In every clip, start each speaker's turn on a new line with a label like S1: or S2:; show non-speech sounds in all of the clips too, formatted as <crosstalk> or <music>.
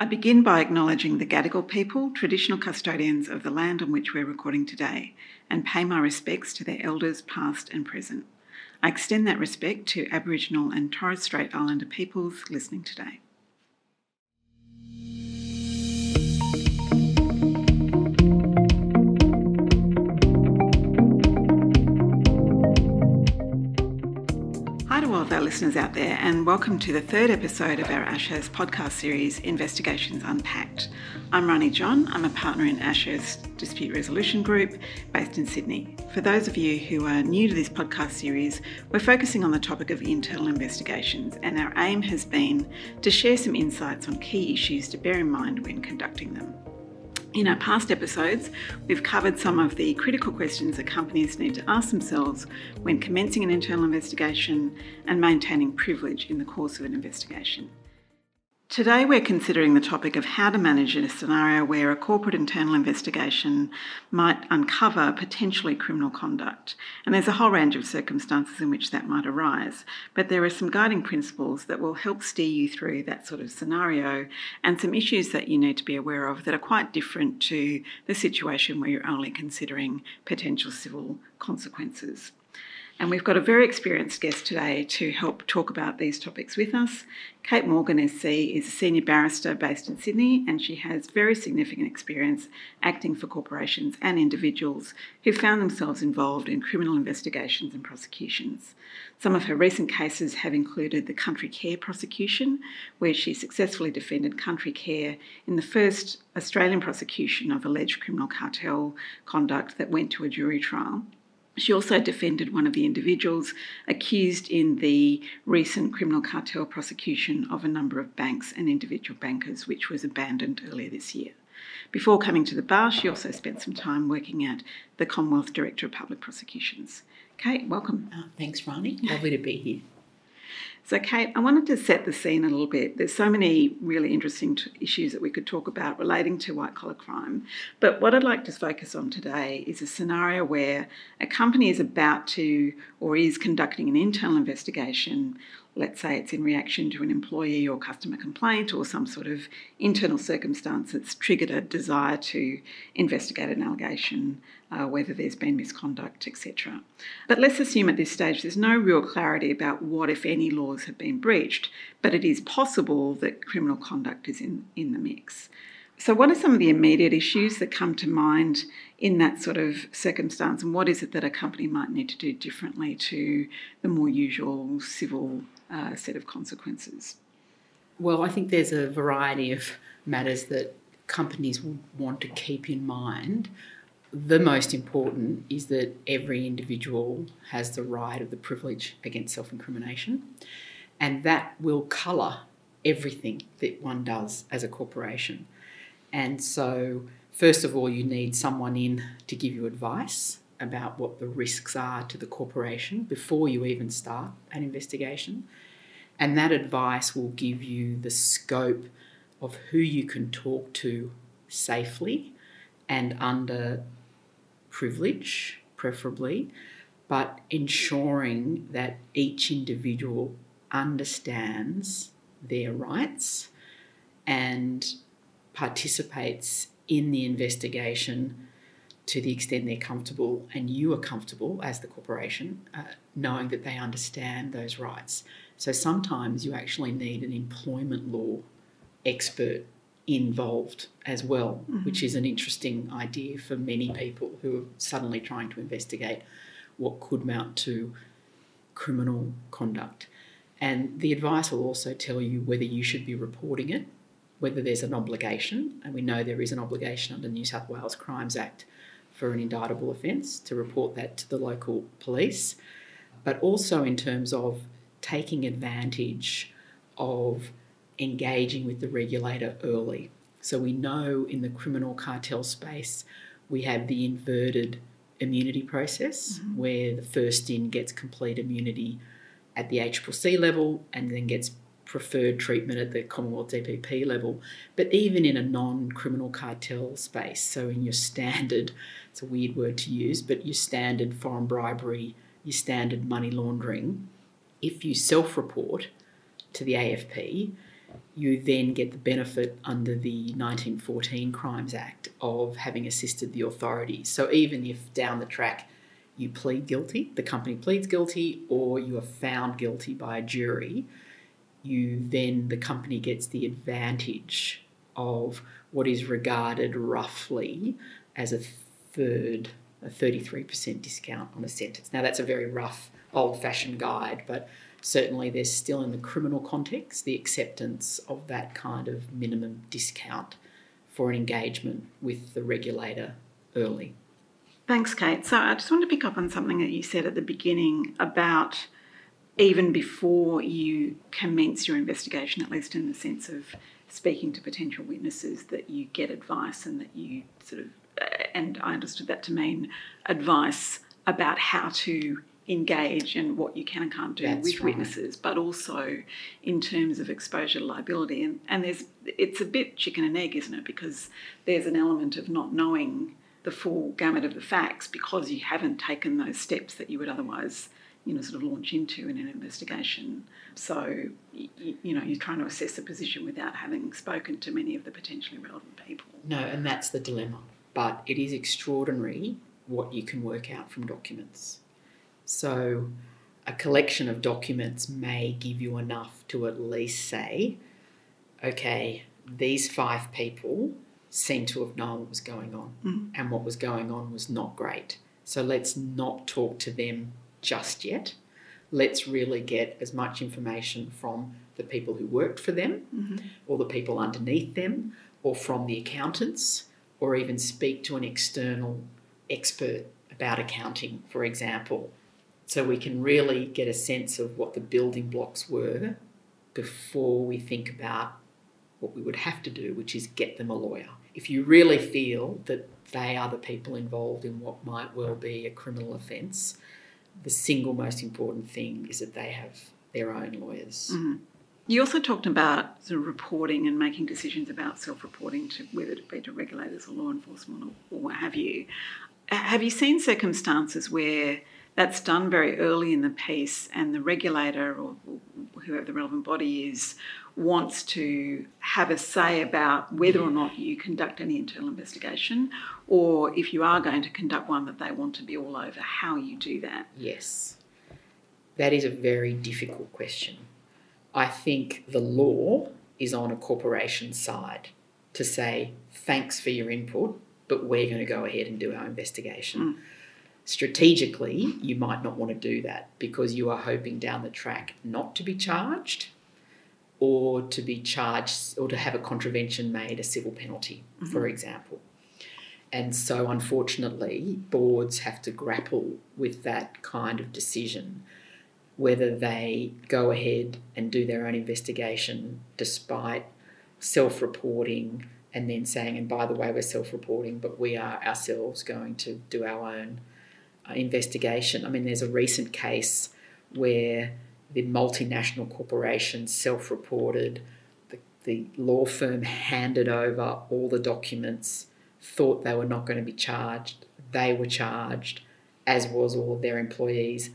S1: I begin by acknowledging the Gadigal people, traditional custodians of the land on which we're recording today, and pay my respects to their elders past and present. I extend that respect to Aboriginal and Torres Strait Islander peoples listening today. Of our listeners out there, and welcome to the third episode of our Ashurst podcast series, Investigations Unpacked. I'm Rani John. I'm a partner in Ashurst Dispute Resolution Group based in Sydney. For those of you who are new to this podcast series, we're focusing on the topic of internal investigations, and our aim has been to share some insights on key issues to bear in mind when conducting them. In our past episodes, we've covered some of the critical questions that companies need to ask themselves when commencing an internal investigation and maintaining privilege in the course of an investigation. Today, we're considering the topic of how to manage in a scenario where a corporate internal investigation might uncover potentially criminal conduct. And there's a whole range of circumstances in which that might arise. But there are some guiding principles that will help steer you through that sort of scenario and some issues that you need to be aware of that are quite different to the situation where you're only considering potential civil consequences. And we've got a very experienced guest today to help talk about these topics with us. Kate Morgan SC is a senior barrister based in Sydney, and she has very significant experience acting for corporations and individuals who found themselves involved in criminal investigations and prosecutions. Some of her recent cases have included the Country Care prosecution, where she successfully defended Country Care in the first Australian prosecution of alleged criminal cartel conduct that went to a jury trial. She also defended one of the individuals accused in the recent criminal cartel prosecution of a number of banks and individual bankers, which was abandoned earlier this year. Before coming to the bar, she also spent some time working at the Commonwealth Director of Public Prosecutions. Kate, welcome.
S2: Oh, thanks, Rani. Lovely to be here.
S1: So, Kate, I wanted to set the scene a little bit. There's so many really interesting t- issues that we could talk about relating to white collar crime. But what I'd like to focus on today is a scenario where a company is about to or is conducting an internal investigation let's say it's in reaction to an employee or customer complaint or some sort of internal circumstance that's triggered a desire to investigate an allegation, uh, whether there's been misconduct, etc. But let's assume at this stage there's no real clarity about what, if any, laws have been breached, but it is possible that criminal conduct is in, in the mix. So, what are some of the immediate issues that come to mind in that sort of circumstance, and what is it that a company might need to do differently to the more usual civil uh, set of consequences?
S2: Well, I think there's a variety of matters that companies would want to keep in mind. The most important is that every individual has the right of the privilege against self incrimination, and that will colour everything that one does as a corporation. And so, first of all, you need someone in to give you advice about what the risks are to the corporation before you even start an investigation. And that advice will give you the scope of who you can talk to safely and under privilege, preferably, but ensuring that each individual understands their rights and participates in the investigation to the extent they're comfortable and you are comfortable as the corporation, uh, knowing that they understand those rights. So sometimes you actually need an employment law expert involved as well, mm-hmm. which is an interesting idea for many people who are suddenly trying to investigate what could mount to criminal conduct. And the advice will also tell you whether you should be reporting it, whether there's an obligation, and we know there is an obligation under the New South Wales Crimes Act for an indictable offence to report that to the local police, but also in terms of taking advantage of engaging with the regulator early. So we know in the criminal cartel space we have the inverted immunity process mm-hmm. where the first in gets complete immunity at the ACCC level and then gets preferred treatment at the Commonwealth DPP level. But even in a non criminal cartel space, so in your standard, it's a weird word to use, but your standard foreign bribery, your standard money laundering, if you self report to the AFP, you then get the benefit under the 1914 Crimes Act of having assisted the authorities. So even if down the track you plead guilty, the company pleads guilty, or you are found guilty by a jury, you then the company gets the advantage of what is regarded roughly as a third, a 33% discount on a sentence. Now that's a very rough, old-fashioned guide, but certainly there's still in the criminal context the acceptance of that kind of minimum discount for an engagement with the regulator early.
S1: Thanks, Kate. So I just want to pick up on something that you said at the beginning about even before you commence your investigation, at least in the sense of speaking to potential witnesses, that you get advice and that you sort of, and I understood that to mean advice about how to engage and what you can and can't do
S2: That's
S1: with
S2: right.
S1: witnesses, but also in terms of exposure to liability. And, and there's it's a bit chicken and egg, isn't it? Because there's an element of not knowing the full gamut of the facts because you haven't taken those steps that you would otherwise, you know, sort of launch into in an investigation. So, you, you know, you're trying to assess a position without having spoken to many of the potentially relevant people.
S2: No, and that's the dilemma. But it is extraordinary what you can work out from documents. So, a collection of documents may give you enough to at least say, okay, these five people seem to have known what was going on,
S1: Mhm.
S2: and what was going on was not great. So, let's not talk to them just yet. Let's really get as much information from the people who worked for them
S1: Mhm.
S2: or the people underneath them, or from the accountants, or even speak to an external expert about accounting, for example. So we can really get a sense of what the building blocks were before we think about what we would have to do, which is get them a lawyer. If you really feel that they are the people involved in what might well be a criminal offence, the single most important thing is that they have their own lawyers.
S1: Mhm. You also talked about sort of reporting and making decisions about self-reporting to whether it be to regulators or law enforcement or, or what have you. Have you seen circumstances where that's done very early in the piece and the regulator or whoever the relevant body is wants to have a say about whether or not you conduct any internal investigation or if you are going to conduct one that they want to be all over how you do that?
S2: Yes. That is a very difficult question. I think the law is on a corporation side to say, thanks for your input, but we're going to go ahead and do our investigation. Mm. Strategically, you might not want to do that because you are hoping down the track not to be charged or to be charged or to have a contravention made a civil penalty, for example. And so, unfortunately, boards have to grapple with that kind of decision whether they go ahead and do their own investigation despite self reporting and then saying, and by the way, we're self reporting, but we are ourselves going to do our own uh, investigation. I mean, there's a recent case where the multinational corporation self reported, the, the law firm handed over all the documents, thought they were not going to be charged, they were charged, as was all of their employees.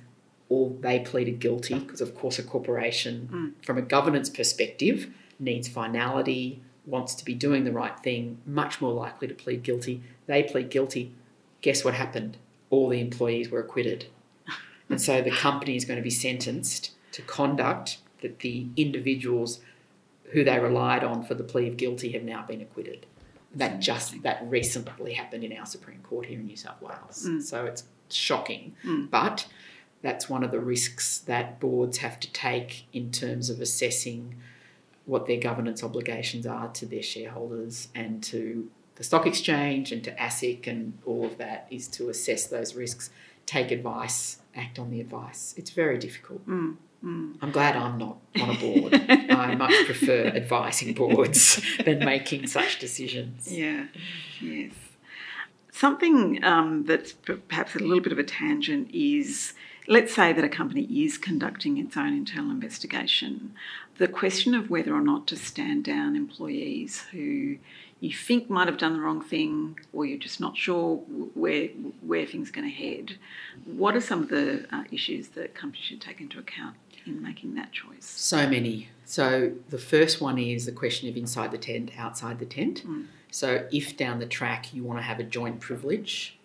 S2: All they pleaded guilty because, of course, a corporation, hmm. from a governance perspective, needs finality, wants to be doing the right thing, much more likely to plead guilty. They plead guilty. Guess what happened? All the employees were acquitted. <laughs> And so the company is going to be sentenced to conduct that the individuals who they relied on for the plea of guilty have now been acquitted. That just that recently happened in our Supreme Court here in New South Wales.
S1: Mm.
S2: So it's shocking.
S1: Mm.
S2: But that's one of the risks that boards have to take in terms of assessing what their governance obligations are to their shareholders and to the stock exchange and to ASIC and all of that is to assess those risks, take advice, act on the advice. It's very difficult.
S1: Mm, mm.
S2: I'm glad I'm not on a board. <laughs> I much prefer advising boards <laughs> than making such decisions.
S1: Yeah, yes. Something um, that's perhaps a little bit of a tangent is let's say that a company is conducting its own internal investigation. The question of whether or not to stand down employees who you think might have done the wrong thing or you're just not sure where, where things are going to head. What are some of the uh, issues that companies should take into account? In making that choice?
S2: So many. So the first one is the question of inside the tent, outside the tent.
S1: Mm.
S2: So if down the track you want to have a joint privilege,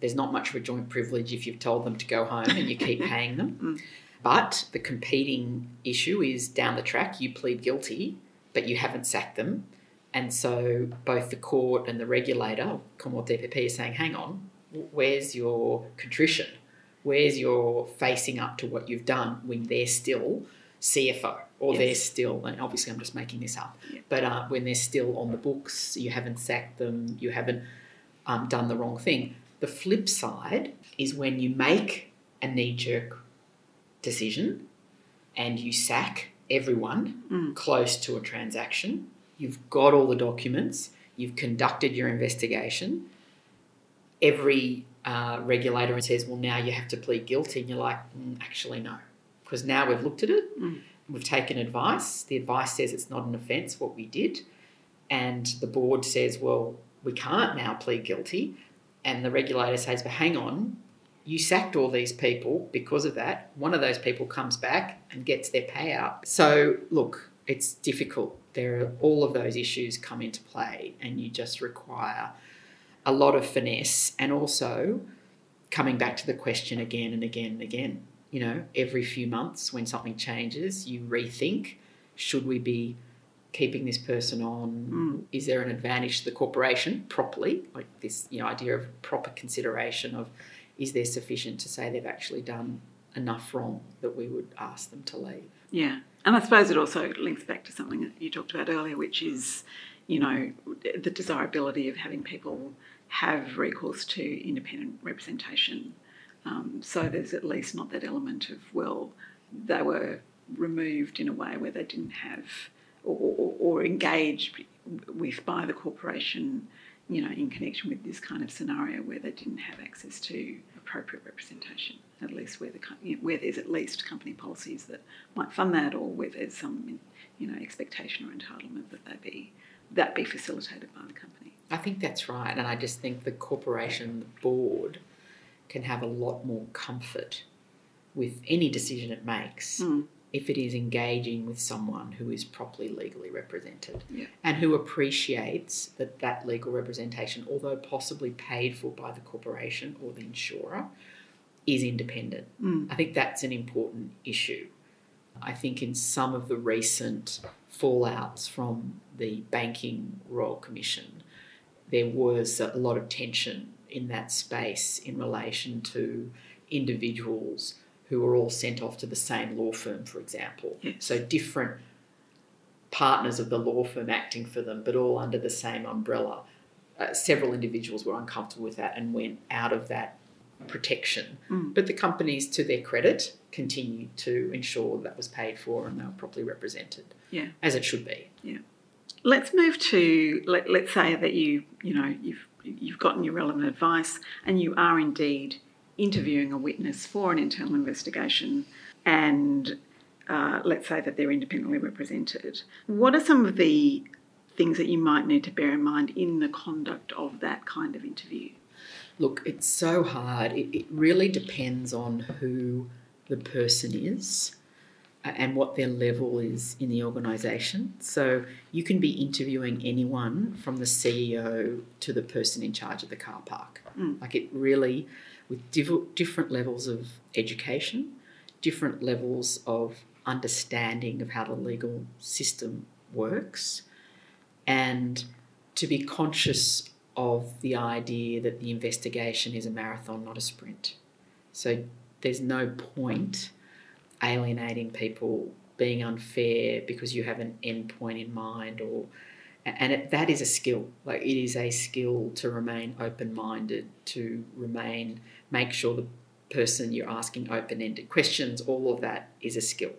S2: there's not much of a joint privilege if you've told them to go home and you keep <laughs> paying them.
S1: Mm.
S2: But the competing issue is down the track you plead guilty, but you haven't sacked them. And so both the court and the regulator, Commonwealth DPP, is saying, hang on, where's your contrition? Where's your facing up to what you've done when they're still CFO or
S1: Yes.
S2: they're still, and obviously I'm just making this up,
S1: Yeah.
S2: but uh, when they're still on the books, you haven't sacked them, you haven't um, done the wrong thing. The flip side is when you make a knee jerk decision and you sack everyone
S1: Mm.
S2: close to a transaction, you've got all the documents, you've conducted your investigation, every uh, regulator and says, well, now you have to plead guilty. And you're like, mm, actually, no. Because now we've looked at it,
S1: Mm.
S2: we've taken advice. The advice says it's not an offence, what we did. And the board says, well, we can't now plead guilty. And the regulator says, but hang on, you sacked all these people because of that. One of those people comes back and gets their payout. So, look, it's difficult. There are all of those issues come into play, and you just require a lot of finesse and also coming back to the question again and again and again. You know, every few months when something changes, you rethink should we be keeping this person on?
S1: Mm.
S2: Is there an advantage to the corporation properly? Like this, you know, idea of proper consideration of is there sufficient to say they've actually done enough wrong that we would ask them to leave?
S1: Yeah. And I suppose it also links back to something that you talked about earlier, which is, you know, the desirability of having people have recourse to independent representation. Um, so there's at least not that element of, well, they were removed in a way where they didn't have or, or, or engaged with by the corporation, you know, in connection with this kind of scenario where they didn't have access to appropriate representation. At least where the you know, where there's at least company policies that might fund that, or where there's some you know expectation or entitlement that they be that be facilitated by the company.
S2: I think that's right. And I just think the corporation, the board, can have a lot more comfort with any decision it makes
S1: Mm.
S2: If it is engaging with someone who is properly legally represented
S1: Yeah.
S2: and who appreciates that that legal representation, although possibly paid for by the corporation or the insurer, is independent.
S1: Mm.
S2: I think that's an important issue. I think in some of the recent fallouts from the Banking Royal Commission, there was a lot of tension in that space in relation to individuals who were all sent off to the same law firm, for example.
S1: Yes.
S2: So different partners of the law firm acting for them, but all under the same umbrella. Uh, several individuals were uncomfortable with that and went out of that protection.
S1: Mm.
S2: But the companies, to their credit, continued to ensure that was paid for and they were properly represented,
S1: Yeah.
S2: as it should be. Yeah.
S1: Let's move to let, let's say that you you know you've you've gotten your relevant advice and you are indeed interviewing a witness for an internal investigation and uh, let's say that they're independently represented. What are some of the things that you might need to bear in mind in the conduct of that kind of interview?
S2: Look, it's so hard. It, it really depends on who the person is uh, and what their level is in the organisation. So you can be interviewing anyone from the CEO to the person in charge of the car park.
S1: Mm.
S2: Like it really, with diff- different levels of education, different levels of understanding of how the legal system works, and to be conscious of the idea that the investigation is a marathon, not a sprint. So there's no point alienating people, being unfair because you have an endpoint in mind, or and it, that is a skill. Like it is a skill to remain open-minded, to remain make sure the person you're asking open-ended questions. All of that is a skill.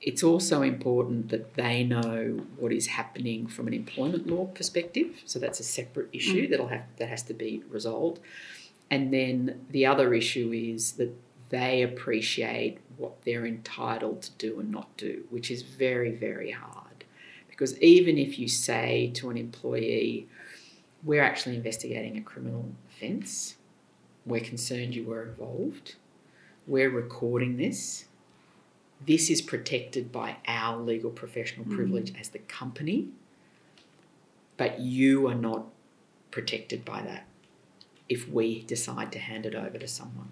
S2: It's also important that they know what is happening from an employment law perspective. So that's a separate issue
S1: Mm.
S2: that'll have that has to be resolved. And then the other issue is that they appreciate what they're entitled to do and not do, which is very, very hard. Because even if you say to an employee, we're actually investigating a criminal offence, we're concerned you were involved, we're recording this, this is protected by our legal professional privilege as the company, but you are not protected by that if we decide to hand it over to someone.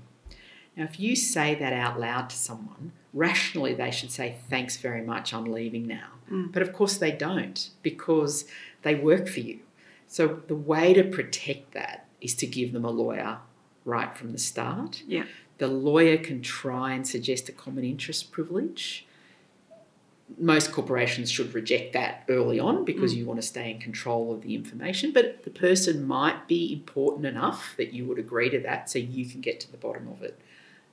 S2: Now, if you say that out loud to someone, rationally they should say, Thanks very much, I'm leaving now.
S1: Mm.
S2: But of course they don't because they work for you. So the way to protect that is to give them a lawyer right from the start.
S1: Yeah.
S2: The lawyer can try and suggest a common interest privilege. Most corporations should reject that early on because
S1: Mm.
S2: you want to stay in control of the information, but the person might be important enough that you would agree to that so you can get to the bottom of it.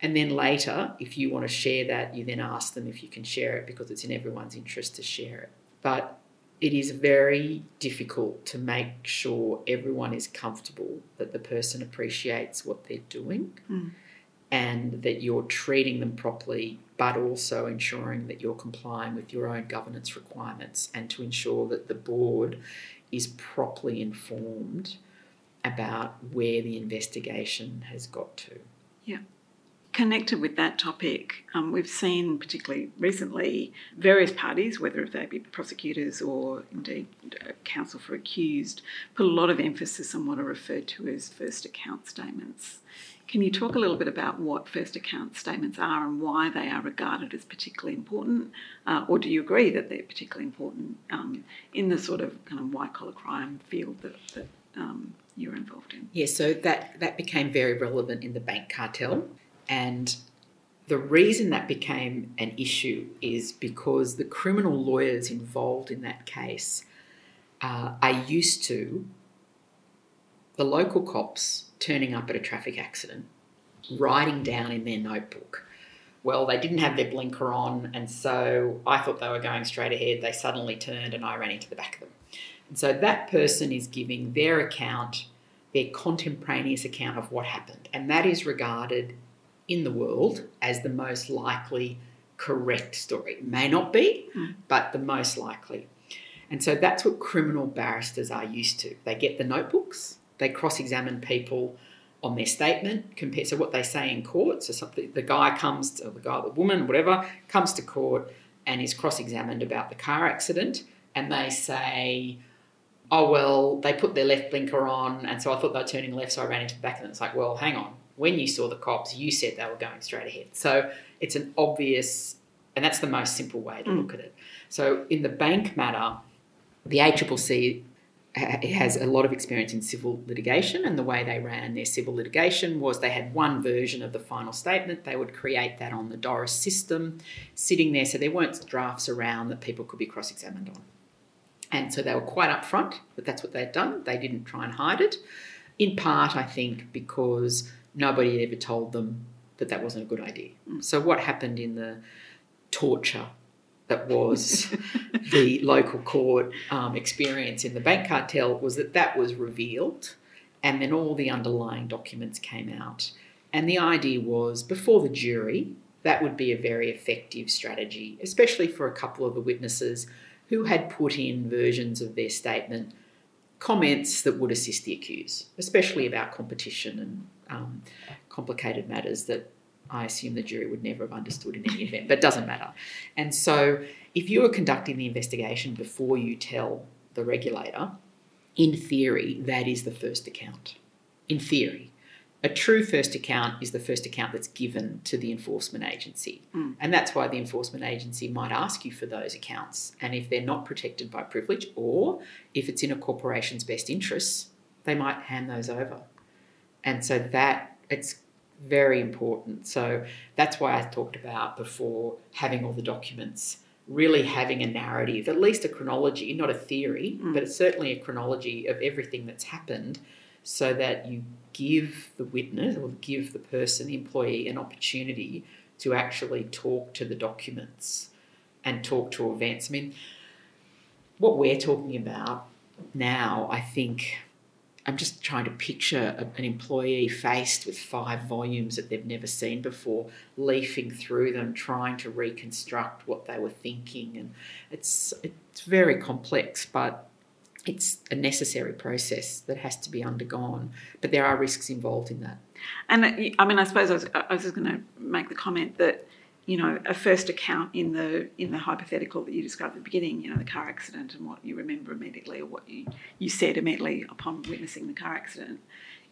S2: And then later, if you want to share that, you then ask them if you can share it because it's in everyone's interest to share it. But it is very difficult to make sure everyone is comfortable that the person appreciates what they're doing
S1: Mm.
S2: and that you're treating them properly, but also ensuring that you're complying with your own governance requirements and to ensure that the board is properly informed about where the investigation has got to.
S1: Connected with that topic, um, we've seen, particularly recently, various parties, whether they be prosecutors or indeed uh, counsel for accused, put a lot of emphasis on what are referred to as first account statements. Can you talk a little bit about what first account statements are and why they are regarded as particularly important? Uh, or do you agree that they're particularly important um, in the sort of kind of white collar crime field that, that um, you're involved in?
S2: Yeah, so that, that became very relevant in the bank cartel. And the reason that became an issue is because the criminal lawyers involved in that case uh, are used to the local cops turning up at a traffic accident, writing down in their notebook, well, they didn't have their blinker on, and so I thought they were going straight ahead. They suddenly turned, and I ran into the back of them. And so that person is giving their account, their contemporaneous account of what happened, and that is regarded in the world as the most likely correct story. It may not be,
S1: Mm.
S2: but the most likely. And so that's what criminal barristers are used to. They get the notebooks, they cross examine people on their statement, compare so what they say in court. So something the guy comes to, or the guy, the woman, whatever, comes to court and is cross examined about the car accident, and they say, Oh well, they put their left blinker on, and so I thought they were turning left, so I ran into the back of them. It's like, well, hang on. When you saw the cops, you said they were going straight ahead. So it's an obvious, and that's the most simple way to
S1: Mm.
S2: look at it. So in the bank matter, the ACCC ha- has a lot of experience in civil litigation, and the way they ran their civil litigation was they had one version of the final statement. They would create that on the Doris system, sitting there, so there weren't drafts around that people could be cross examined on. And so they were quite upfront that that's what they'd done. They didn't try and hide it. In part, I think, because nobody had ever told them that that wasn't a good idea. So, what happened in the torture that was <laughs> the local court um, experience in the bank cartel was that that was revealed, and then all the underlying documents came out. And the idea was before the jury, that would be a very effective strategy, especially for a couple of the witnesses who had put in versions of their statement comments that would assist the accused, especially about competition and um, complicated matters that I assume the jury would never have understood in any event, but it doesn't matter. And so, if you are conducting the investigation before you tell the regulator, in theory, that is the first account. In theory. A true first account is the first account that's given to the enforcement agency.
S1: Mm.
S2: And that's why the enforcement agency might ask you for those accounts. And if they're not protected by privilege, or if it's in a corporation's best interests, they might hand those over. And so that it's very important. So that's why I talked about before having all the documents, really having a narrative, at least a chronology, not a theory,
S1: Mm.
S2: but it's certainly a chronology of everything that's happened so that you give the witness or give the person, the employee, an opportunity to actually talk to the documents and talk to events. I mean, what we're talking about now, I think, I'm just trying to picture an employee faced with five volumes that they've never seen before, leafing through them, trying to reconstruct what they were thinking, and it's it's very complex, but it's a necessary process that has to be undergone. But there are risks involved in that.
S1: And uh, I mean, I suppose I was, I was just going to make the comment that you know, a first account in the in the hypothetical that you described at the beginning, you know, the car accident and what you remember immediately or what you, you said immediately upon witnessing the car accident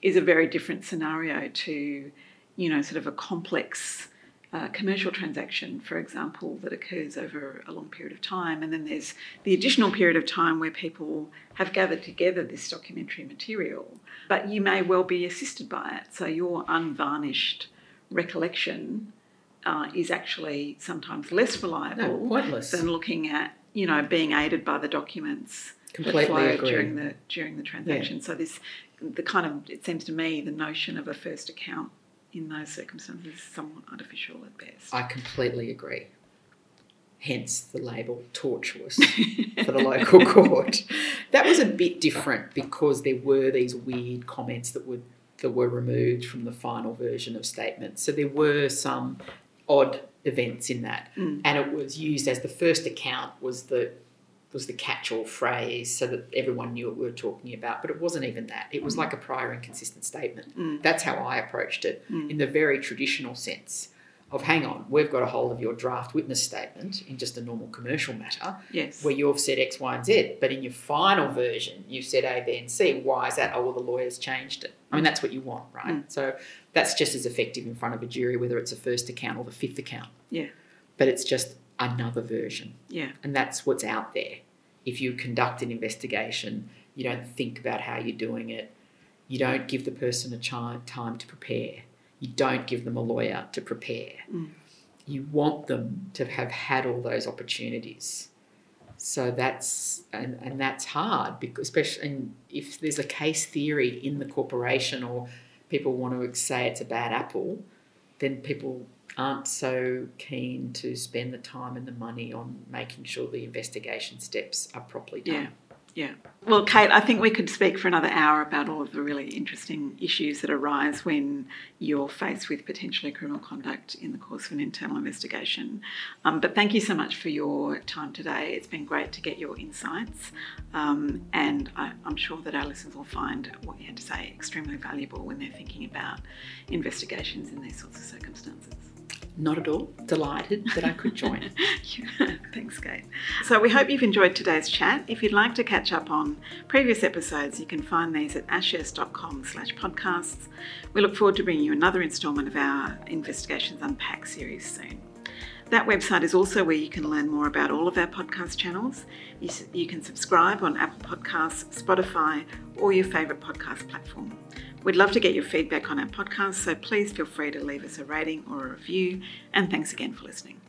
S1: is a very different scenario to, you know, sort of a complex uh, commercial transaction, for example, that occurs over a long period of time. And then there's the additional period of time where people have gathered together this documentary material, but you may well be assisted by it. So your unvarnished recollection uh, is actually sometimes less reliable
S2: No, pointless.
S1: than looking at, you know, being aided by the documents
S2: Completely agree.
S1: during the during the transaction. So this, the kind of, it seems to me, the notion of a first account in those circumstances is somewhat artificial at best.
S2: I completely agree. Hence the label tortuous <laughs> for the local court. That was a bit different because there were these weird comments that were that were removed from the final version of statements. So there were some odd events in that,
S1: Mm.
S2: and it was used as the first account was the was the catch-all phrase so that everyone knew what we were talking about. But it wasn't even that. It was like a prior inconsistent statement.
S1: Mm.
S2: That's how I approached it
S1: Mm.
S2: in the very traditional sense of hang on, we've got a hold of your draft witness statement in just a normal commercial matter
S1: Yes.
S2: where you've said X, Y, and Z, but in your final version you've said A, B, and C. Why is that? Oh, well, the lawyers changed it. I mean, that's what you want, right?
S1: Mm.
S2: So that's just as effective in front of a jury, whether it's a first account or the fifth account.
S1: Yeah.
S2: But it's just another version,
S1: Yeah.
S2: and that's what's out there. If you conduct an investigation, you don't think about how you're doing it. You don't give the person a chi- time to prepare. You don't give them a lawyer to prepare.
S1: Mm.
S2: You want them to have had all those opportunities. So that's and, and that's hard because especially if there's a case theory in the corporation or people want to say it's a bad apple, then people aren't so keen to spend the time and the money on making sure the investigation steps are properly done.
S1: Yeah. Yeah. Well, Kate, I think we could speak for another hour about all of the really interesting issues that arise when you're faced with potentially criminal conduct in the course of an internal investigation. Um, but thank you so much for your time today. It's been great to get your insights, um, and I, I'm sure that our listeners will find what you had to say extremely valuable when they're thinking about investigations in these sorts of circumstances.
S2: Not at all. Delighted that I could join. <laughs>
S1: Thanks, Kate. So we hope you've enjoyed today's chat. If you'd like to catch up on previous episodes, you can find these at ashurst.com slash podcasts. We look forward to bringing you another instalment of our Investigations Unpacked series soon. That website is also where you can learn more about all of our podcast channels. You, you can subscribe on Apple Podcasts, Spotify, or your favourite podcast platform. We'd love to get your feedback on our podcast, so please feel free to leave us a rating or a review. And thanks again for listening.